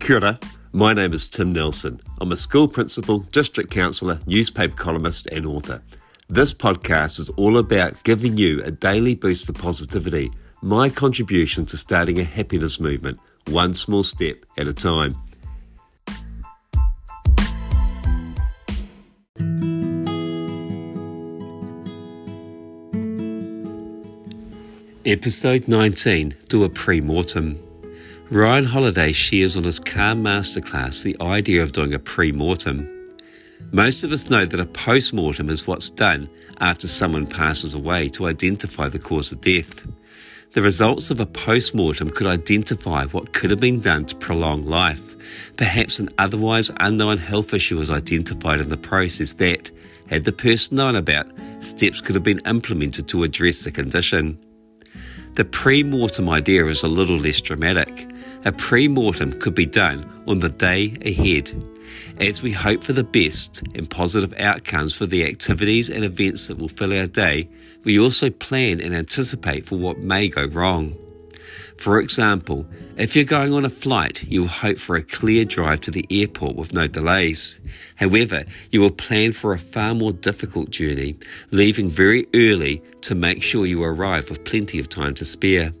Kia ora. My name is Tim Nelson. I'm a school principal, district councillor, newspaper columnist, and author. This podcast is all about giving you a daily boost of positivity, my contribution to starting a happiness movement, one small step at a time. Episode 19 Do a Pre Mortem. Ryan Holiday shares on his Calm Masterclass the idea of doing a pre mortem. Most of us know that a post mortem is what's done after someone passes away to identify the cause of death. The results of a post mortem could identify what could have been done to prolong life. Perhaps an otherwise unknown health issue was identified in the process that, had the person known about, steps could have been implemented to address the condition. The pre mortem idea is a little less dramatic. A pre mortem could be done on the day ahead. As we hope for the best and positive outcomes for the activities and events that will fill our day, we also plan and anticipate for what may go wrong. For example, if you're going on a flight, you will hope for a clear drive to the airport with no delays. However, you will plan for a far more difficult journey, leaving very early to make sure you arrive with plenty of time to spare.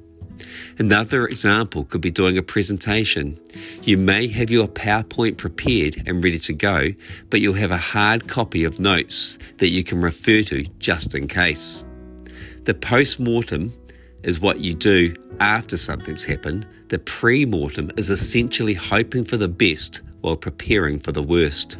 Another example could be doing a presentation. You may have your PowerPoint prepared and ready to go, but you'll have a hard copy of notes that you can refer to just in case. The post mortem is what you do after something's happened. The pre mortem is essentially hoping for the best while preparing for the worst.